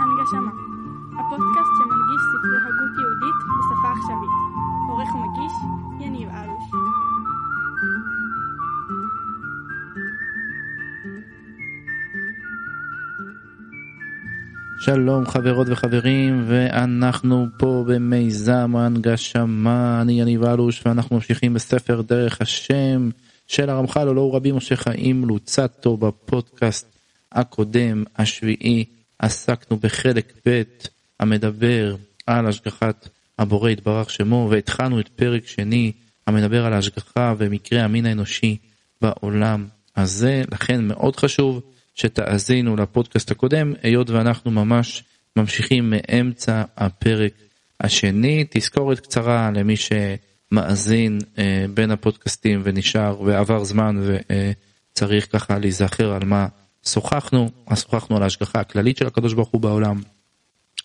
הנגשמה, הפודקאסט שמנגיש ספרי הגות יהודית בשפה עכשווית. עורך ומגיש, יניב אלוש. שלום חברות וחברים ואנחנו פה במיזם ההנגשמה אני יניב אלוש ואנחנו ממשיכים בספר דרך השם של הרמח"ל הלא הוא רבי משה חיים לוצטו בפודקאסט הקודם השביעי עסקנו בחלק ב' המדבר על השגחת הבורא יתברך שמו והתחלנו את פרק שני המדבר על ההשגחה ומקרה המין האנושי בעולם הזה. לכן מאוד חשוב שתאזינו לפודקאסט הקודם, היות ואנחנו ממש ממשיכים מאמצע הפרק השני. תזכורת קצרה למי שמאזין אה, בין הפודקאסטים ונשאר ועבר זמן וצריך ככה להיזכר על מה שוחחנו. אז שוחחנו על ההשגחה הכללית של הקדוש ברוך הוא בעולם,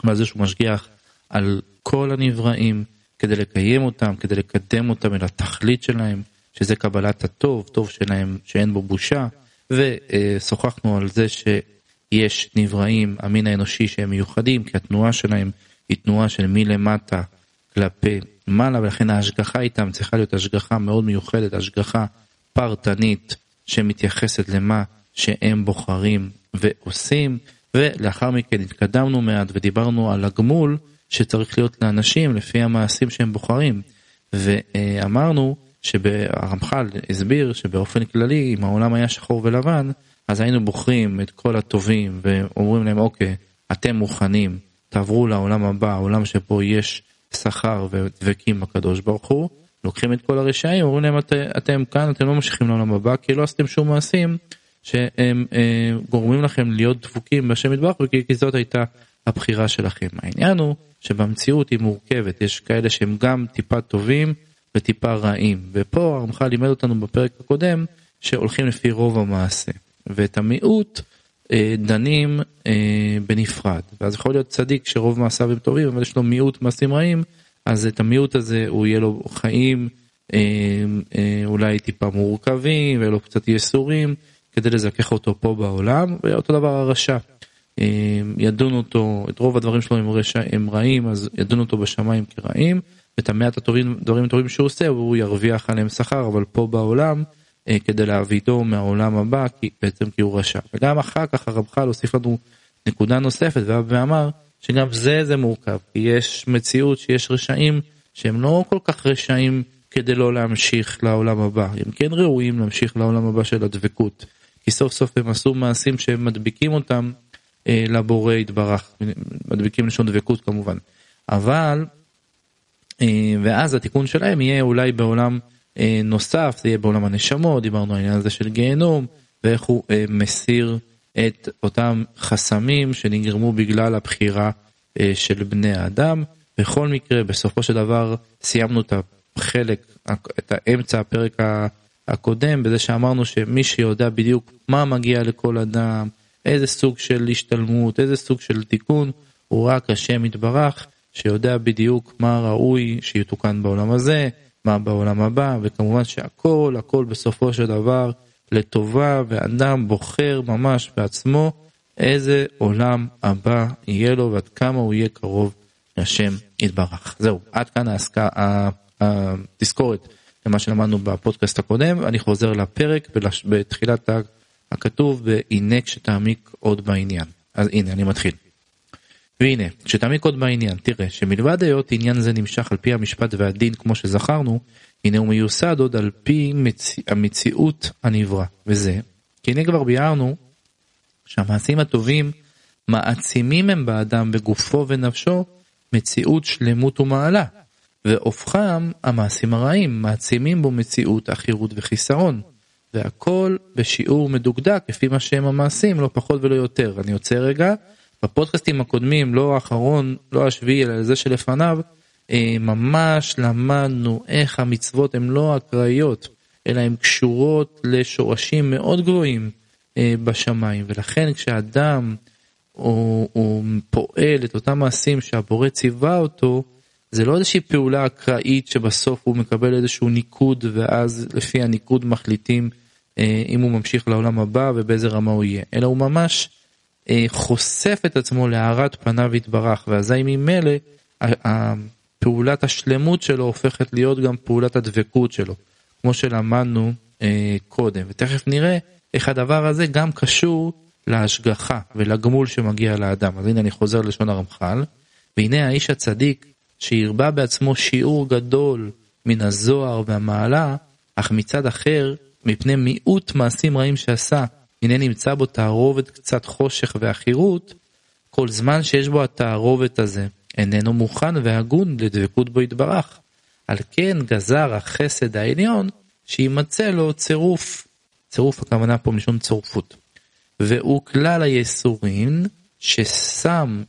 ועל זה שהוא משגיח על כל הנבראים כדי לקיים אותם, כדי לקדם אותם אל התכלית שלהם, שזה קבלת הטוב, טוב שלהם שאין בו בושה. ושוחחנו על זה שיש נבראים, המין האנושי שהם מיוחדים, כי התנועה שלהם היא תנועה של מלמטה כלפי מעלה, ולכן ההשגחה איתם צריכה להיות השגחה מאוד מיוחדת, השגחה פרטנית שמתייחסת למה שהם בוחרים ועושים, ולאחר מכן התקדמנו מעט ודיברנו על הגמול שצריך להיות לאנשים לפי המעשים שהם בוחרים, ואמרנו שהרמח"ל הסביר שבאופן כללי אם העולם היה שחור ולבן אז היינו בוחרים את כל הטובים ואומרים להם אוקיי אתם מוכנים תעברו לעולם הבא העולם שבו יש שכר ודבקים בקדוש ברוך הוא. לוקחים את כל הרשעים אומרים להם את, אתם כאן אתם לא ממשיכים לעולם הבא כי לא עשיתם שום מעשים שהם אה, גורמים לכם להיות דבוקים בשם יתברך כי זאת הייתה הבחירה שלכם. העניין הוא שבמציאות היא מורכבת יש כאלה שהם גם טיפה טובים וטיפה רעים. ופה הרמח"ל לימד אותנו בפרק הקודם שהולכים לפי רוב המעשה. ואת המיעוט אה, דנים אה, בנפרד. ואז יכול להיות צדיק שרוב מעשיו הם טובים אבל יש לו מיעוט מעשים רעים אז את המיעוט הזה הוא יהיה לו חיים אה, אה, אולי טיפה מורכבים ויהיה לו קצת ייסורים כדי לזכך אותו פה בעולם ואותו דבר הרשע. אה, ידון אותו את רוב הדברים שלו הם, רעים אז ידון אותו בשמיים כרעים ואת המעט הטובים שהוא עושה הוא ירוויח עליהם שכר אבל פה בעולם אה, כדי להביאו מהעולם הבא כי בעצם כי הוא רשע. וגם אחר כך הרמח"ל הוסיף לנו נקודה נוספת ואמר שגם זה זה מורכב כי יש מציאות שיש רשעים שהם לא כל כך רשעים כדי לא להמשיך לעולם הבא. הם כן ראויים להמשיך לעולם הבא של הדבקות כי סוף סוף הם עשו מעשים שהם מדביקים אותם אה, לבורא יתברך. מדביקים לשון דבקות כמובן. אבל ואז התיקון שלהם יהיה אולי בעולם אה, נוסף, זה יהיה בעולם הנשמות, דיברנו על העניין הזה של גיהנום, ואיך הוא אה, מסיר את אותם חסמים שנגרמו בגלל הבחירה של בני האדם. בכל מקרה, בסופו של דבר סיימנו את החלק, את האמצע הפרק הקודם, בזה שאמרנו שמי שיודע בדיוק מה מגיע לכל אדם, איזה סוג של השתלמות, איזה סוג של תיקון, הוא רק השם יתברך. שיודע בדיוק מה ראוי שיתוקן בעולם הזה, מה בעולם הבא, וכמובן שהכל הכל בסופו של דבר לטובה, ואדם בוחר ממש בעצמו איזה עולם הבא יהיה לו ועד כמה הוא יהיה קרוב להשם יתברך. זהו, עד כאן העסקה, התזכורת למה שלמדנו בפודקאסט הקודם, אני חוזר לפרק בתחילת הכתוב, והנה כשתעמיק עוד בעניין. אז הנה, אני מתחיל. והנה, כשתעמיק עוד בעניין, תראה שמלבד היות עניין זה נמשך על פי המשפט והדין כמו שזכרנו, הנה הוא מיוסד עוד על פי מצ... המציאות הנברא, וזה, כי הנה כבר ביארנו שהמעשים הטובים מעצימים הם באדם בגופו ונפשו מציאות שלמות ומעלה, והופכם המעשים הרעים מעצימים בו מציאות עכירות וחיסרון, והכל בשיעור מדוקדק לפי מה שהם המעשים, לא פחות ולא יותר. אני עוצר רגע. בפודקאסטים הקודמים, לא האחרון, לא השביעי, אלא זה שלפניו, אה, ממש למדנו איך המצוות הן לא אקראיות, אלא הן קשורות לשורשים מאוד גבוהים אה, בשמיים, ולכן כשאדם הוא, הוא פועל את אותם מעשים שהבורא ציווה אותו, זה לא איזושהי פעולה אקראית שבסוף הוא מקבל איזשהו ניקוד ואז לפי הניקוד מחליטים אה, אם הוא ממשיך לעולם הבא ובאיזה רמה הוא יהיה, אלא הוא ממש חושף את עצמו להארת פניו יתברך, ואזי ממילא פעולת השלמות שלו הופכת להיות גם פעולת הדבקות שלו, כמו שלמדנו אה, קודם, ותכף נראה איך הדבר הזה גם קשור להשגחה ולגמול שמגיע לאדם. אז הנה אני חוזר לשון הרמח"ל, והנה האיש הצדיק שהרבה בעצמו שיעור גדול מן הזוהר והמעלה, אך מצד אחר, מפני מיעוט מעשים רעים שעשה, הנה נמצא בו תערובת קצת חושך ועכירות, כל זמן שיש בו התערובת הזה, איננו מוכן והגון לדבקות בו יתברך. על כן גזר החסד העליון שימצא לו צירוף. צירוף הכוונה פה מלשון צורפות. והוא כלל היסורים ששם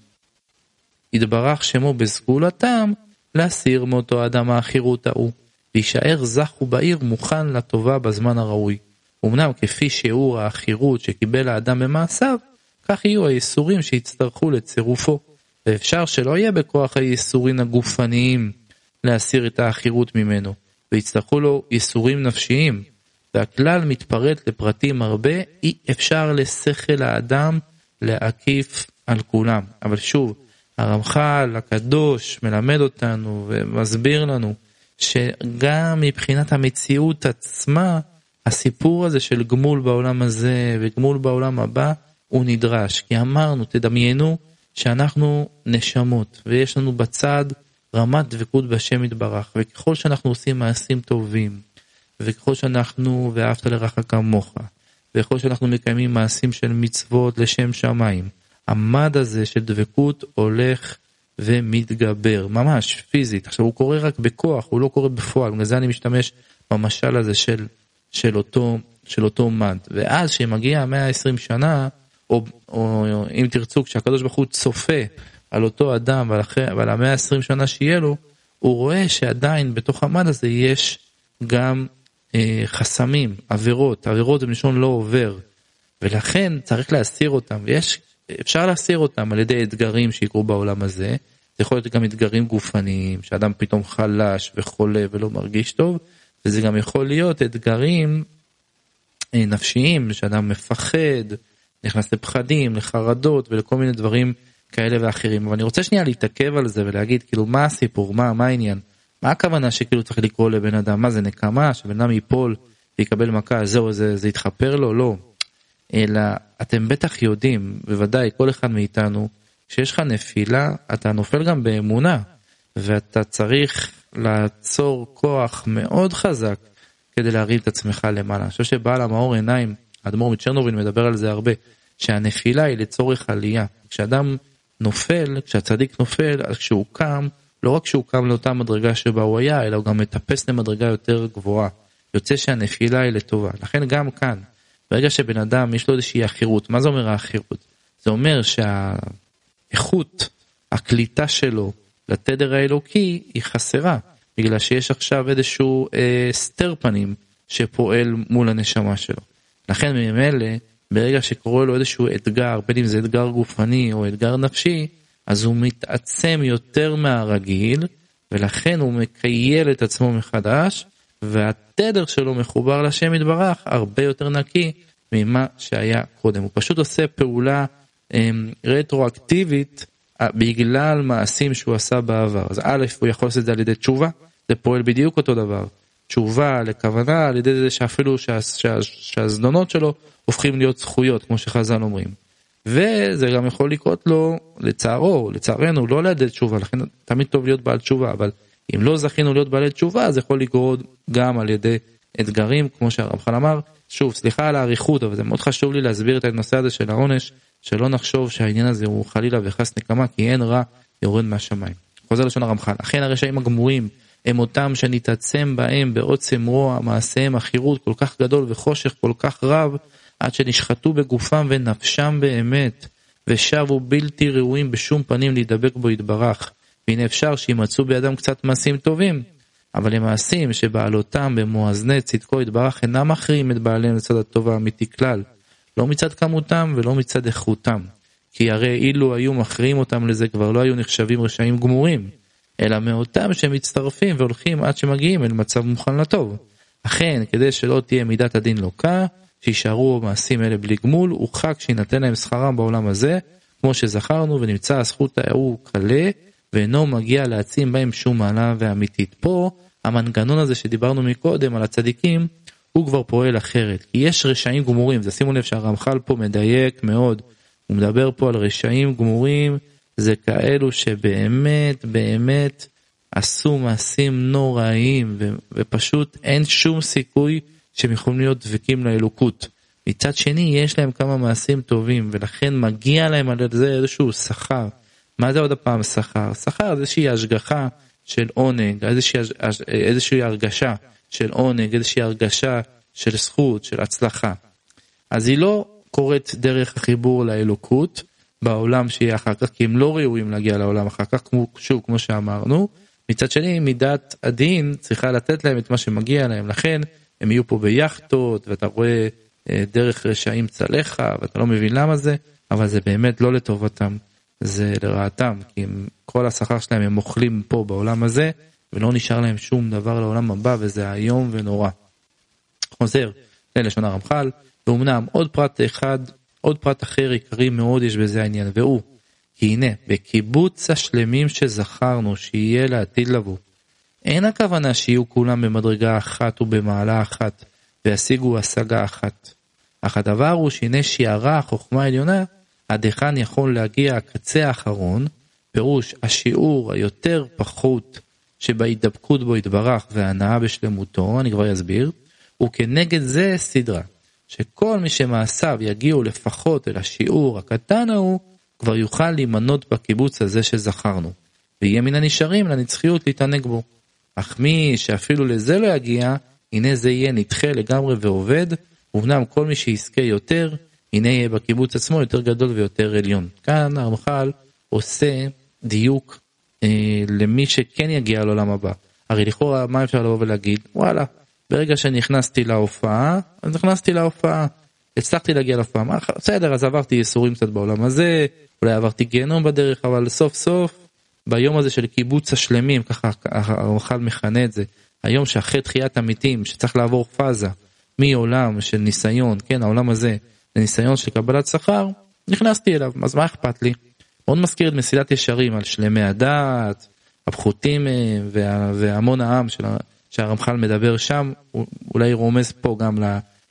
יתברך שמו בסגולתם להסיר מאותו אדם העכירות ההוא, ויישאר זך ובעיר מוכן לטובה בזמן הראוי. אמנם כפי שיעור העכירות שקיבל האדם במעשיו, כך יהיו הייסורים שיצטרכו לצירופו. ואפשר שלא יהיה בכוח הייסורים הגופניים להסיר את העכירות ממנו, ויצטרכו לו ייסורים נפשיים, והכלל מתפרט לפרטים הרבה, אי אפשר לשכל האדם להקיף על כולם. אבל שוב, הרמח"ל הקדוש מלמד אותנו ומסביר לנו שגם מבחינת המציאות עצמה, הסיפור הזה של גמול בעולם הזה וגמול בעולם הבא הוא נדרש. כי אמרנו, תדמיינו שאנחנו נשמות ויש לנו בצד רמת דבקות בשם יתברך, וככל שאנחנו עושים מעשים טובים, וככל שאנחנו ואהבת לרעך כמוך, וככל שאנחנו מקיימים מעשים של מצוות לשם שמיים, המד הזה של דבקות הולך ומתגבר, ממש פיזית. עכשיו הוא קורה רק בכוח, הוא לא קורה בפועל, בגלל זה אני משתמש במשל הזה של, של, אותו, של אותו מד. ואז כשמגיע 120 שנה, או, או אם תרצו, כשהקדוש ברוך הוא צופה על אותו אדם ועל, אחרי, ועל המאה העשרים שנה שיהיה לו, הוא רואה שעדיין בתוך המד הזה יש גם אה, חסמים, עבירות, עבירות זה מלשון לא עובר, ולכן צריך להסיר אותם, ויש, אפשר להסיר אותם על ידי אתגרים שיקרו בעולם הזה, זה יכול להיות גם אתגרים גופניים, שאדם פתאום חלש וחולה ולא מרגיש טוב, וזה גם יכול להיות אתגרים אה, נפשיים, שאדם מפחד, נכנס לפחדים, לחרדות ולכל מיני דברים כאלה ואחרים. אבל אני רוצה שנייה להתעכב על זה ולהגיד כאילו מה הסיפור, מה, מה העניין, מה הכוונה שכאילו צריך לקרוא לבן אדם, מה זה נקמה, שבן אדם ייפול ויקבל מכה, זהו, זה, זה יתחפר לו? לא. אלא אתם בטח יודעים, בוודאי כל אחד מאיתנו, כשיש לך נפילה, אתה נופל גם באמונה, ואתה צריך לעצור כוח מאוד חזק כדי להרים את עצמך למעלה. אני חושב שבעל המאור עיניים, האדמו"ר מצ'רנובין מדבר על זה הרבה, שהנפילה היא לצורך עלייה. כשאדם נופל, כשהצדיק נופל, אז כשהוא קם, לא רק שהוא קם לאותה מדרגה שבה הוא היה, אלא הוא גם מטפס למדרגה יותר גבוהה. יוצא שהנפילה היא לטובה. לכן גם כאן, ברגע שבן אדם יש לו איזושהי עכירות, מה זה אומר העכירות? זה אומר שהאיכות, הקליטה שלו לתדר האלוקי היא חסרה, בגלל שיש עכשיו איזשהו אה, סתר פנים שפועל מול הנשמה שלו. לכן ממילא, ברגע שקורה לו איזשהו אתגר, בין אם זה אתגר גופני או אתגר נפשי, אז הוא מתעצם יותר מהרגיל, ולכן הוא מקייל את עצמו מחדש, והתדר שלו מחובר לשם יתברך הרבה יותר נקי ממה שהיה קודם. הוא פשוט עושה פעולה אמ, רטרואקטיבית בגלל מעשים שהוא עשה בעבר. אז א', הוא יכול לעשות את זה על ידי תשובה, זה פועל בדיוק אותו דבר. תשובה לכוונה על ידי זה שאפילו שה, שה, שהזדונות שלו הופכים להיות זכויות, כמו שחז"ל אומרים. וזה גם יכול לקרות לו, לצערו, לצערנו, לא לידי תשובה, לכן תמיד טוב להיות בעל תשובה, אבל אם לא זכינו להיות בעלי תשובה, זה יכול לקרות גם על ידי אתגרים, כמו שהרמח"ל אמר. שוב, סליחה על האריכות, אבל זה מאוד חשוב לי להסביר את הנושא הזה של העונש, שלא נחשוב שהעניין הזה הוא חלילה וחס נקמה, כי אין רע יורד מהשמיים. חוזר לשון הרמח"ל, אכן הרשעים הגמורים הם אותם שנתעצם בהם בעוצם רוע, מעשיהם החירות כל כך גדול וחושך כל כך רב, עד שנשחטו בגופם ונפשם באמת, ושבו בלתי ראויים בשום פנים להידבק בו יתברך. והנה אפשר שימצאו בידם קצת מעשים טובים, אבל הם מעשים שבעלותם במואזני צדקו יתברך אינם מכריעים את בעליהם לצד הטוב האמיתי כלל, לא מצד כמותם ולא מצד איכותם. כי הרי אילו היו מכריעים אותם לזה כבר לא היו נחשבים רשעים גמורים, אלא מאותם שמצטרפים והולכים עד שמגיעים אל מצב מוכן לטוב. אכן, כדי שלא תהיה מידת הדין לוקה, שישארו מעשים אלה בלי גמול, הורחק שיינתן להם שכרם בעולם הזה, כמו שזכרנו, ונמצא הזכות ההוא קלה, ואינו מגיע להעצים בהם שום מעלה ואמיתית. פה, המנגנון הזה שדיברנו מקודם על הצדיקים, הוא כבר פועל אחרת. כי יש רשעים גמורים, זה שימו לב שהרמח"ל פה מדייק מאוד. הוא מדבר פה על רשעים גמורים, זה כאלו שבאמת באמת עשו מעשים נוראים, ו- ופשוט אין שום סיכוי שהם יכולים להיות דבקים לאלוקות. מצד שני, יש להם כמה מעשים טובים, ולכן מגיע להם על זה איזשהו שכר. מה זה עוד הפעם שכר? שכר זה איזושהי השגחה של עונג, איזושהי, איזושהי הרגשה של עונג, איזושהי הרגשה של זכות, של הצלחה. אז היא לא קורית דרך החיבור לאלוקות בעולם שיהיה אחר כך, כי הם לא ראויים להגיע לעולם אחר כך, כמו, שוב, כמו שאמרנו. מצד שני, מידת הדין צריכה לתת להם את מה שמגיע להם, לכן הם יהיו פה ביאכטות, ואתה רואה אה, דרך רשעים צלחה, ואתה לא מבין למה זה, אבל זה באמת לא לטובתם, זה לרעתם, כי הם, כל השכר שלהם הם אוכלים פה בעולם הזה, ולא נשאר להם שום דבר לעולם הבא, וזה איום ונורא. חוזר ללשון הרמח"ל, ואומנם עוד פרט אחד, עוד פרט אחר עיקרי מאוד יש בזה העניין, והוא, כי הנה, בקיבוץ השלמים שזכרנו שיהיה לעתיד לבוא, אין הכוונה שיהיו כולם במדרגה אחת ובמעלה אחת, וישיגו השגה אחת. אך הדבר הוא שהנה שיערה החוכמה העליונה, עד היכן יכול להגיע הקצה האחרון, פירוש השיעור היותר פחות שבהידבקות בו יתברך והנאה בשלמותו, אני כבר אסביר, וכנגד זה סדרה, שכל מי שמעשיו יגיעו לפחות אל השיעור הקטן ההוא, כבר יוכל להימנות בקיבוץ הזה שזכרנו, ויהיה מן הנשארים לנצחיות להתענג בו. אך מי שאפילו לזה לא יגיע, הנה זה יהיה נדחה לגמרי ועובד, ובנם כל מי שיזכה יותר, הנה יהיה בקיבוץ עצמו יותר גדול ויותר עליון. כאן הרמח"ל עושה דיוק אה, למי שכן יגיע לעולם הבא. הרי לכאורה מה אפשר לבוא ולהגיד? וואלה, ברגע שנכנסתי להופעה, אז נכנסתי להופעה. הצלחתי להגיע להופעה, מה, בסדר, אז עברתי ייסורים קצת בעולם הזה, אולי עברתי גיהנום בדרך, אבל סוף סוף, ביום הזה של קיבוץ השלמים, ככה הרמח"ל מכנה את זה, היום שאחרי תחיית המתים, שצריך לעבור פאזה מעולם של ניסיון, כן, העולם הזה, לניסיון של קבלת שכר, נכנסתי אליו, אז מה אכפת לי? מאוד מזכיר את מסילת ישרים על שלמי הדעת, הפחותים מהם והמון העם של, שהרמח"ל מדבר שם, אולי רומז פה גם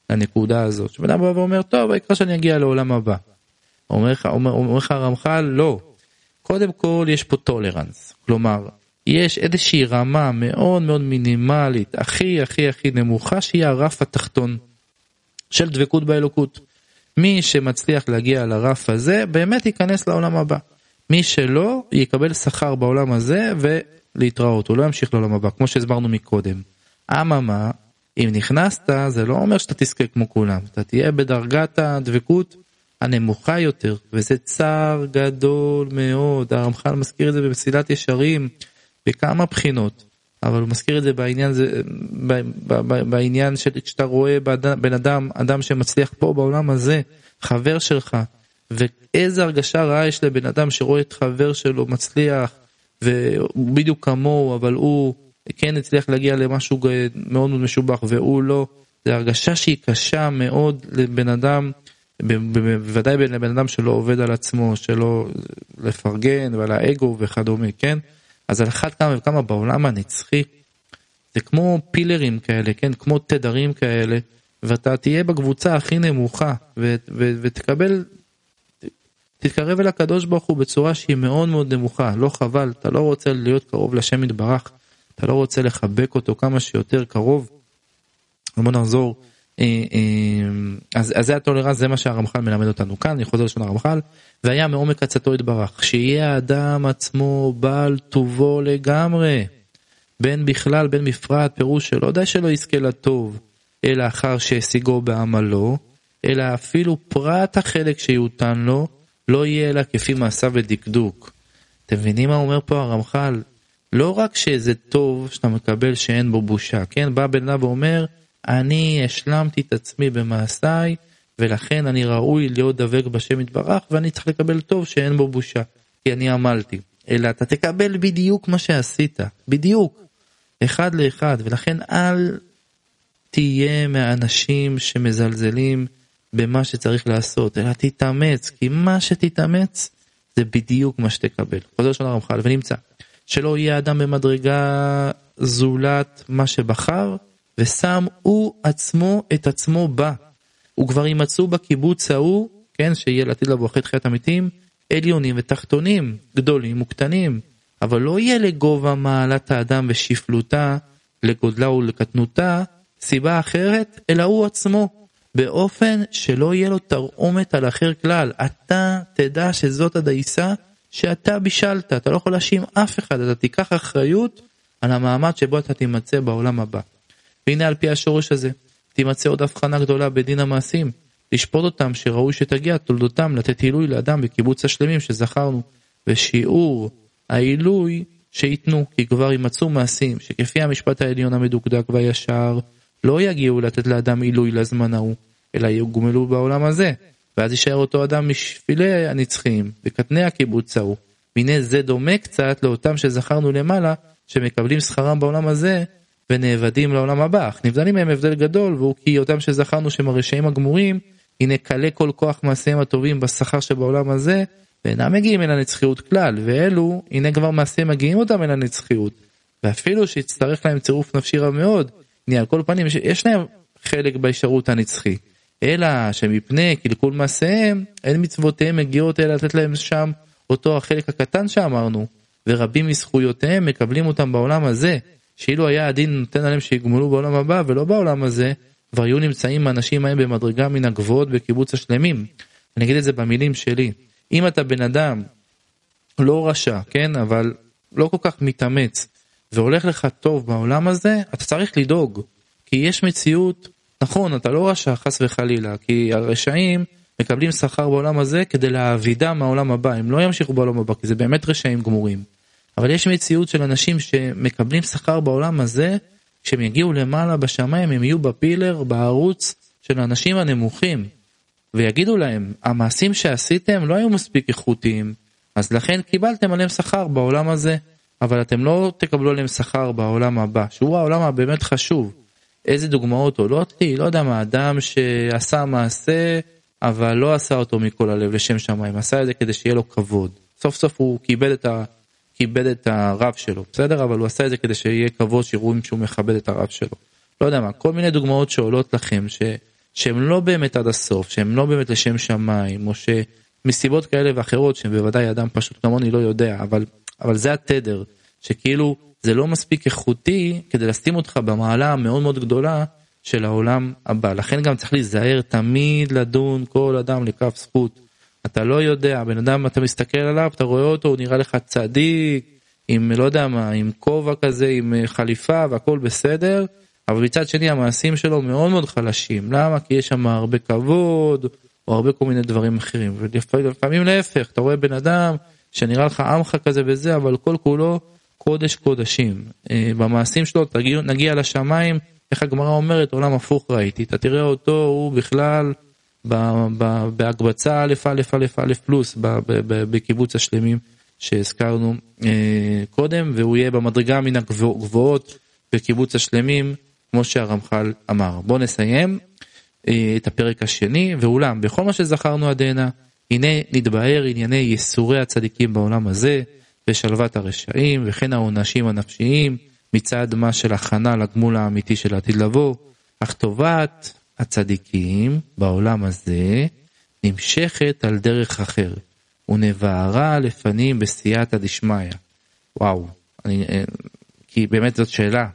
לנקודה הזאת. שבן אדם בא ואומר, טוב, העיקר שאני אגיע לעולם הבא. אומר לך, אומר, אומר הרמח"ל, לא. קודם כל יש פה טולרנס, כלומר, יש איזושהי רמה מאוד מאוד מינימלית, הכי הכי הכי נמוכה, שהיא הרף התחתון של דבקות באלוקות. מי שמצליח להגיע לרף הזה, באמת ייכנס לעולם הבא. מי שלא, יקבל שכר בעולם הזה ולהתראות, הוא לא ימשיך לעולם הבא, כמו שהסברנו מקודם. אממה, אם נכנסת, זה לא אומר שאתה תזכה כמו כולם, אתה תהיה בדרגת הדבקות הנמוכה יותר, וזה צער גדול מאוד, הרמח"ל מזכיר את זה במסילת ישרים בכמה בחינות, אבל הוא מזכיר את זה בעניין, זה, בעניין של כשאתה רואה בן אדם, אדם שמצליח פה בעולם הזה, חבר שלך, ואיזה הרגשה רעה יש לבן אדם שרואה את חבר שלו מצליח, ובדיוק כמוהו, אבל הוא כן הצליח להגיע למשהו מאוד מאוד משובח והוא לא, זו הרגשה שהיא קשה מאוד לבן אדם, בוודאי לבן אדם שלא עובד על עצמו, שלא לפרגן ועל האגו וכדומה, כן? אז על אחת כמה וכמה בעולם הנצחי, זה כמו פילרים כאלה, כן? כמו תדרים כאלה, ואתה תהיה בקבוצה הכי נמוכה, ותקבל, תתקרב אל הקדוש ברוך הוא בצורה שהיא מאוד מאוד נמוכה, לא חבל, אתה לא רוצה להיות קרוב לשם יתברך, אתה לא רוצה לחבק אותו כמה שיותר קרוב. בוא נחזור, אה, אה, אז, אז זה הטולרנס, זה מה שהרמח"ל מלמד אותנו כאן, אני חוזר לשון הרמח"ל, והיה מעומק עצתו יתברך, שיהיה האדם עצמו בעל טובו לגמרי, בין בכלל בין בפרט, פירוש שלא די שלא יזכה לטוב, אלא אחר שהשיגו בעמלו, אלא אפילו פרט החלק שיותן לו, לא יהיה אלא כפי מעשיו ודקדוק. אתם מבינים מה אומר פה הרמח"ל? לא רק שזה טוב שאתה מקבל שאין בו בושה, כן? בא בן אדם ואומר, אני השלמתי את עצמי במעשיי, ולכן אני ראוי להיות דבק בשם יתברך, ואני צריך לקבל טוב שאין בו בושה, כי אני עמלתי. אלא אתה תקבל בדיוק מה שעשית, בדיוק, אחד לאחד, ולכן אל תהיה מהאנשים שמזלזלים במה שצריך לעשות, אלא תתאמץ, כי מה שתתאמץ זה בדיוק מה שתקבל. חוזר של הרמח"ל ונמצא, שלא יהיה אדם במדרגה זולת מה שבחר, ושם הוא עצמו את עצמו בה. וכבר יימצאו בקיבוץ ההוא, כן, שיהיה לעתיד לבוא אחרי תחיית המתים, עליונים ותחתונים, גדולים וקטנים, אבל לא יהיה לגובה מעלת האדם ושפלותה, לגודלה ולקטנותה, סיבה אחרת, אלא הוא עצמו, באופן שלא יהיה לו תרעומת על אחר כלל. אתה תדע שזאת הדייסה שאתה בישלת, אתה לא יכול להאשים אף אחד, אתה תיקח אחריות על המעמד שבו אתה תימצא בעולם הבא. והנה על פי השורש הזה, תימצא עוד הבחנה גדולה בדין המעשים, לשפוט אותם שראוי שתגיע תולדותם לתת עילוי לאדם בקיבוץ השלמים שזכרנו, ושיעור העילוי שייתנו, כי כבר יימצאו מעשים שכפי המשפט העליון המדוקדק והישר, לא יגיעו לתת לאדם עילוי לזמן ההוא, אלא יוגמלו בעולם הזה, ואז יישאר אותו אדם משפילי הנצחיים, בקטני הקיבוץ ההוא. והנה זה דומה קצת לאותם שזכרנו למעלה, שמקבלים שכרם בעולם הזה, ונאבדים לעולם הבא, אך נבדלים מהם הבדל גדול, והוא כי אותם שזכרנו שהם הרשעים הגמורים, הנה קלה כל כוח מעשיהם הטובים בשכר שבעולם הזה, ואינם מגיעים אל הנצחיות כלל, ואלו, הנה כבר מעשיהם מגיעים אותם אל הנצחיות. ואפילו שיצטרך להם צירוף נפשי רב מאוד, על כל פנים יש להם חלק בהישארות הנצחי. אלא שמפני קלקול מעשיהם, אין מצוותיהם מגיעות אלא לתת להם שם אותו החלק הקטן שאמרנו, ורבים מזכויותיהם מקבלים אותם בעולם הזה, שאילו היה הדין נותן עליהם שיגמלו בעולם הבא ולא בעולם הזה, כבר היו נמצאים האנשים ההם במדרגה מן הגבוהות בקיבוץ השלמים. אני אגיד את זה במילים שלי. אם אתה בן אדם לא רשע, כן, אבל לא כל כך מתאמץ, והולך לך טוב בעולם הזה, אתה צריך לדאוג. כי יש מציאות, נכון, אתה לא רשע חס וחלילה, כי הרשעים מקבלים שכר בעולם הזה כדי להעבידם מהעולם הבא, הם לא ימשיכו בעולם הבא, כי זה באמת רשעים גמורים. אבל יש מציאות של אנשים שמקבלים שכר בעולם הזה, כשהם יגיעו למעלה בשמיים הם יהיו בפילר, בערוץ של האנשים הנמוכים, ויגידו להם, המעשים שעשיתם לא היו מספיק איכותיים, אז לכן קיבלתם עליהם שכר בעולם הזה, אבל אתם לא תקבלו עליהם שכר בעולם הבא, שהוא העולם הבאמת חשוב. איזה דוגמאות עולות לי? לא יודע מה, אדם שעשה מעשה, אבל לא עשה אותו מכל הלב לשם שמיים, עשה את זה כדי שיהיה לו כבוד. סוף סוף הוא כיבד את ה... כיבד את הרב שלו, בסדר? אבל הוא עשה את זה כדי שיהיה כבוד שיראו שהוא מכבד את הרב שלו. לא יודע מה, כל מיני דוגמאות שעולות לכם, ש... שהן לא באמת עד הסוף, שהן לא באמת לשם שמיים, או שמסיבות כאלה ואחרות, שבוודאי אדם פשוט כמוני לא יודע, אבל, אבל זה התדר, שכאילו זה לא מספיק איכותי כדי לשים אותך במעלה המאוד מאוד גדולה של העולם הבא. לכן גם צריך להיזהר תמיד לדון כל אדם לכף זכות. אתה לא יודע, בן אדם אתה מסתכל עליו, אתה רואה אותו, הוא נראה לך צדיק, עם לא יודע מה, עם כובע כזה, עם אה, חליפה והכל בסדר, אבל מצד שני המעשים שלו מאוד מאוד חלשים. למה? כי יש שם הרבה כבוד, או הרבה כל מיני דברים אחרים. ולפעמים להפך, אתה רואה בן אדם שנראה לך עמך כזה וזה, אבל כל כולו קודש קודשים. אה, במעשים שלו תגיע, נגיע לשמיים, איך הגמרא אומרת, עולם הפוך ראיתי. אתה תראה אותו, הוא בכלל... בהקבצה א' א' א' א' פלוס בקיבוץ השלמים שהזכרנו אה, קודם והוא יהיה במדרגה מן הגבוהות בקיבוץ השלמים כמו שהרמח"ל אמר. בואו נסיים אה, את הפרק השני ואולם בכל מה שזכרנו עד הנה הנה נתבהר ענייני ייסורי הצדיקים בעולם הזה ושלוות הרשעים וכן העונשים הנפשיים מצד מה של הכנה לגמול האמיתי של העתיד לבוא אך טובת הצדיקים בעולם הזה נמשכת על דרך אחר, ונבערה לפנים בסייעתא דשמיא. וואו, אני, אה, כי באמת זאת שאלה,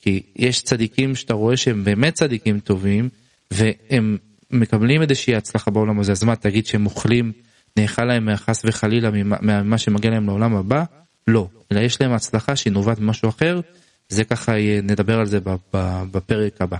כי יש צדיקים שאתה רואה שהם באמת צדיקים טובים, והם מקבלים איזושהי הצלחה בעולם הזה, אז מה, תגיד שהם אוכלים, נאכל להם חס וחלילה ממה שמגיע להם לעולם הבא? לא, אלא יש להם הצלחה שהיא נובעת ממשהו אחר, זה ככה נדבר על זה בפרק הבא.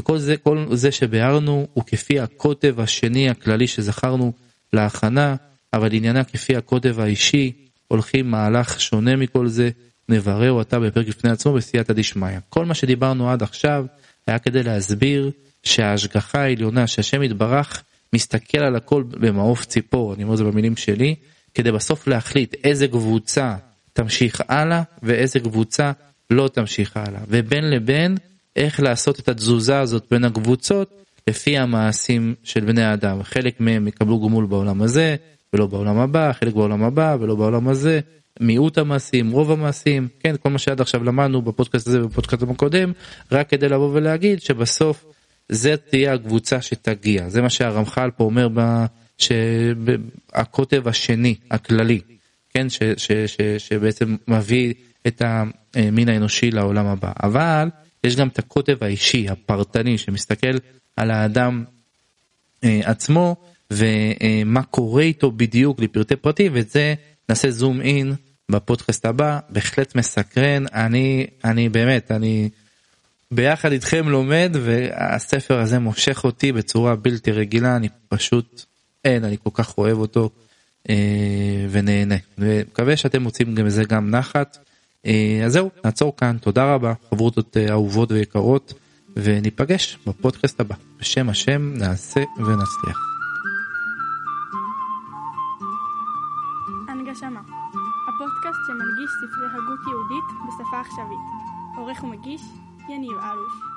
וכל זה, כל זה שביארנו הוא כפי הקוטב השני הכללי שזכרנו להכנה, אבל עניינה כפי הקוטב האישי, הולכים מהלך שונה מכל זה, נברר אותה בפרק לפני עצמו בסייעתא דשמיא. כל מה שדיברנו עד עכשיו היה כדי להסביר שההשגחה העליונה, שהשם יתברך, מסתכל על הכל במעוף ציפור, אני אומר את זה במילים שלי, כדי בסוף להחליט איזה קבוצה תמשיך הלאה ואיזה קבוצה לא תמשיך הלאה. ובין לבין איך לעשות את התזוזה הזאת בין הקבוצות לפי המעשים של בני האדם. חלק מהם יקבלו גמול בעולם הזה ולא בעולם הבא, חלק בעולם הבא ולא בעולם הזה. מיעוט המעשים, רוב המעשים, כן, כל מה שעד עכשיו למדנו בפודקאסט הזה ובפודקאסט הקודם, רק כדי לבוא ולהגיד שבסוף זה תהיה הקבוצה שתגיע. זה מה שהרמח"ל פה אומר שהקוטב השני, הכללי, כן, ש, ש, ש, שבעצם מביא את המין האנושי לעולם הבא. אבל יש גם את הקוטב האישי, הפרטני, שמסתכל על האדם אה, עצמו ומה קורה איתו בדיוק לפרטי פרטים, ואת זה נעשה זום אין בפודקאסט הבא, בהחלט מסקרן, אני, אני באמת, אני ביחד איתכם לומד והספר הזה מושך אותי בצורה בלתי רגילה, אני פשוט, אין, אני כל כך אוהב אותו אה, ונהנה. ומקווה שאתם מוצאים גם בזה גם נחת. אה, אז זהו, נעצור כאן, תודה רבה, חברותות אה, אהובות ויקרות, וניפגש בפודקאסט הבא. בשם השם נעשה ונצליח. הנגשמה הפודקאסט שמנגיש ספרי הגות יהודית בשפה עכשווית עורך ומגיש יניב אלוש